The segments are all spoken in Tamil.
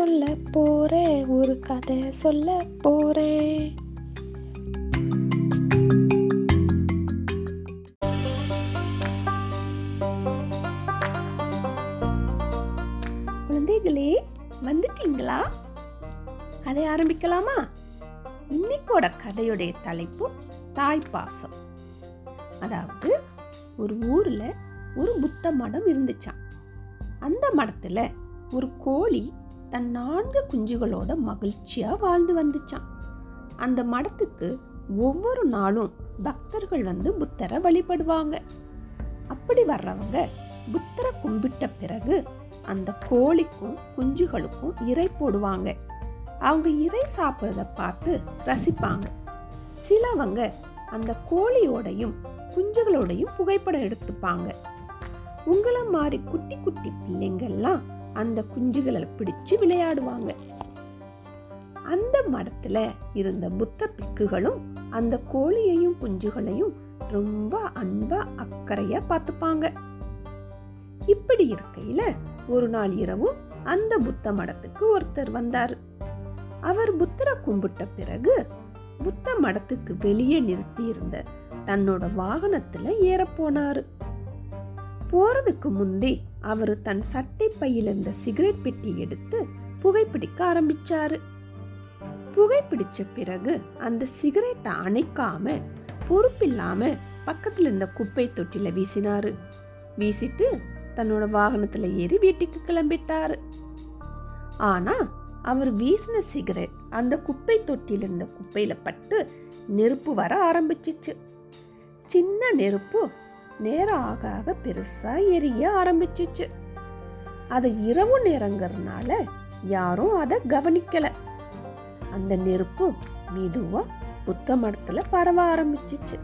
சொல்ல போறேன் ஒரு கதை சொல்ல போறேன். குழந்தைகளே வந்துட்டீங்களா? கதை ஆரம்பிக்கலாமா? இன்னைக்கோட கதையுடைய தலைப்பு தாய்ப்பாசம். அதாவது ஒரு ஊர்ல ஒரு புத்த மடம் இருந்துச்சாம். அந்த மடத்துல ஒரு கோழி தன் நான்கு குஞ்சுகளோட மகிழ்ச்சியாக வாழ்ந்து வந்துச்சான். அந்த மடத்துக்கு ஒவ்வொரு நாளும் பக்தர்கள் வந்து புத்தரை வழிபடுவாங்க. அப்படி வர்றவங்க புத்தரை கும்பிட்ட பிறகு அந்த கோழிக்கும் குஞ்சுகளுக்கும் இறை போடுவாங்க. அவங்க இறை சாப்பிட்றத பார்த்து ரசிப்பாங்க. சிலவங்க அந்த கோழியோடையும் குஞ்சுகளோடையும் புகைப்படம் எடுத்துப்பாங்க. உங்களை மாதிரி குட்டி குட்டி பிள்ளைங்கள்லாம் அந்த குஞ்சுகளை பிடிச்சு விளையாடுவாங்க. அந்த மடத்துல இருந்த புத்த பிக்குகளும் அந்த கோழியையும் குஞ்சுகளையும் ரொம்ப அன்பா அக்கறையா பார்த்துப்பாங்க. இப்படி இருக்கையில ஒரு நாள் இரவு அந்த புத்த மடத்துக்கு ஒருத்தர் வந்தார். அவர் புத்தரை கும்பிட்ட பிறகு புத்த மடத்துக்கு வெளியே நிறுத்தி இருந்த தன்னோட வாகனத்துல ஏற போனாரு போறதுக்கு முந்தி அவர் தன் சட்டை பையில் இருந்த சிகரெட் பெட்டி எடுத்து புகைப்பிடிக்க ஆரம்பிச்சாரு. புகைப்பிடிச்ச பிறகு அந்த சிகரெட்டை அணைக்காம பொறுப்பில்லாம பக்கத்துல இருந்த குப்பை தொட்டில வீசினாரு. வீசிட்டு தன்னோட வாகனத்துல ஏறி வீட்டுக்கு கிளம்பிட்டாரு. ஆனா அவர் வீசின சிகரெட் அந்த குப்பை தொட்டில இருந்த குப்பையில பட்டு நெருப்பு வர ஆரம்பிச்சிச்சு. சின்ன நெருப்பு நேரம் ஆக ஆக பெருசாக எரிய ஆரம்பிச்சிச்சு. அது இரவு நேரங்கிறதுனால யாரும் அதை கவனிக்கல. அந்த நெருப்பு மெதுவா புத்த மடத்துல பரவ ஆரம்பிச்சிச்சு.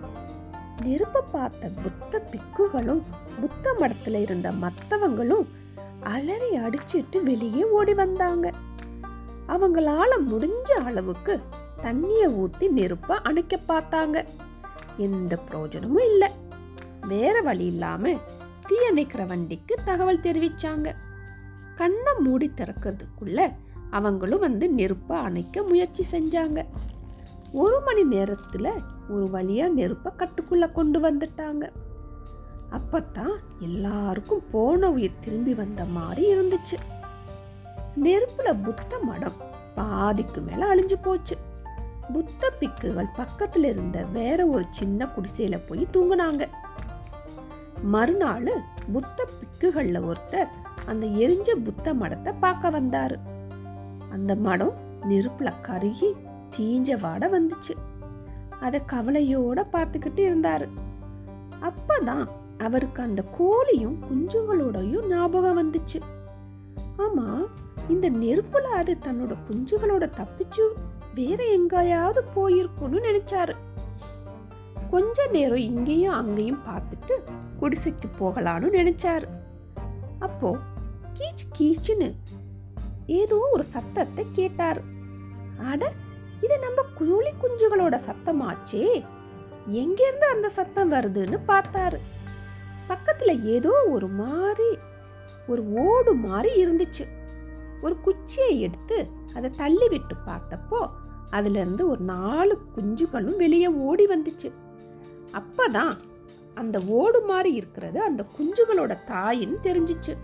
நெருப்பை பார்த்த புத்த பிக்குகளும் புத்த மடத்துல இருந்த மற்றவங்களும் அலறி அடிச்சிட்டு வெளியே ஓடி வந்தாங்க. அவங்களால முடிஞ்ச அளவுக்கு தண்ணியை ஊத்தி நெருப்ப அணைக்க பார்த்தாங்க. எந்த பிரயோஜனமும் இல்லை. வேற வழி இல்லாம தீயணைக்கிற வண்டிக்கு தகவல் தெரிவிச்சாங்க. கண்ணை மூடி திறக்கிறதுக்குள்ள அவங்களும் வந்து நெருப்பை அணைக்க முயற்சி செஞ்சாங்க. ஒரு மணி நேரத்துல ஒரு வழியா நெருப்பை கட்டுக்குள்ள கொண்டு வந்துட்டாங்க. அப்பத்தான் எல்லாருக்கும் போன உயிர் திரும்பி வந்த மாதிரி இருந்துச்சு. நெருப்புல புத்த மடம் பாதிக்கு மேல அழிஞ்சு போச்சு. புத்த பிக்குகள் பக்கத்துல இருந்த வேற ஒரு சின்ன குடிசையில போய் தூங்குனாங்க. மறுநாள் புத்த பிக்குகளில் ஒருத்தர் அந்த எரிஞ்ச புத்த மடத்தை பார்க்க வந்தார். அந்த மடம் நெருப்பில் கருகி தீஞ்ச வாட வந்துச்சு. அதை கவலையோட பார்த்துக்கிட்டு இருந்தார். அப்பதான் அவருக்கு அந்த கோழியும் குஞ்சுகளோடையும் ஞாபகம் வந்துச்சு. ஆமா இந்த நெருப்புல அது தன்னோட குஞ்சுகளோட தப்பிச்சு வேற எங்கேயாவது போயிருக்கும்னு நினைச்சாரு. கொஞ்ச நேரம் இங்கேயும் அங்கேயும் பார்த்துட்டு குடிசைக்கு போகலான்னு நினைச்சார். அப்போ கீச் கீச்சுன்னு ஏதோ ஒரு சத்தத்தை கேட்டார். அட இது நம்ம கோழி குஞ்சுகளோட சத்தமாச்சே. எங்கிருந்து அந்த சத்தம் வருதுன்னு பார்த்தாரு. பக்கத்துல ஏதோ ஒரு மாதிரி ஒரு ஓடு மாதிரி இருந்துச்சு. ஒரு குச்சியை எடுத்து அதை தள்ளி விட்டு பார்த்தப்போ அதுல இருந்து ஒரு நாலு குஞ்சுகளும் வெளியே ஓடி வந்துச்சு. அப்பதான் அந்த ஓடு மாதிரி இருக்கிறது அந்த குஞ்சுகளோட தாயின்னு தெரிஞ்சிச்சு.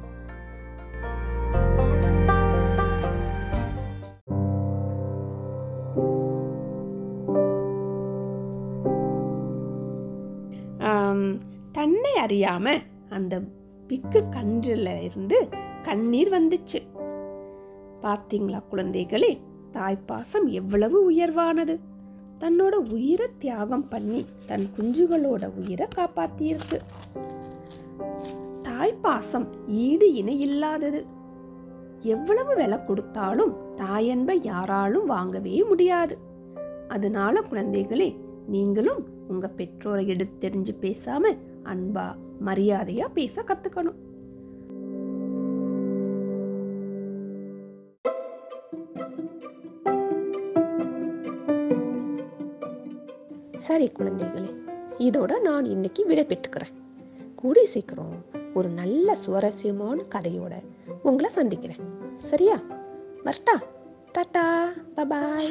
தன்னை அறியாம அந்த பிக்கு கன்றுல இருந்து கண்ணீர் வந்துச்சு. பார்த்தீங்களா குழந்தைகளே தாய்ப்பாசம் எவ்வளவு உயர்வானது. தன்னோட உயிரை தியாகம் பண்ணி தன் குஞ்சுகளோட உயிரை காப்பாத்தியிருக்கு. தாய்ப்பாசம் ஈடு இணை இல்லாதது. எவ்வளவு விலை கொடுத்தாலும் தாயன்பை யாராலும் வாங்கவே முடியாது. அதனால குழந்தைகளே நீங்களும் உங்க பெற்றோரை எடுத்து தெரிஞ்சு பேசாம அன்பா மரியாதையா பேச கத்துக்கணும். சரி குழந்தைகளே இதோட நான் இன்னைக்கு விடை பெற்றுக்கிறேன் கூடி சீக்கிரம் ஒரு நல்ல சுவாரஸ்யமான கதையோட உங்களை சந்திக்கிறேன். சரியா? வரட்டா. Ta ta. Bye bye.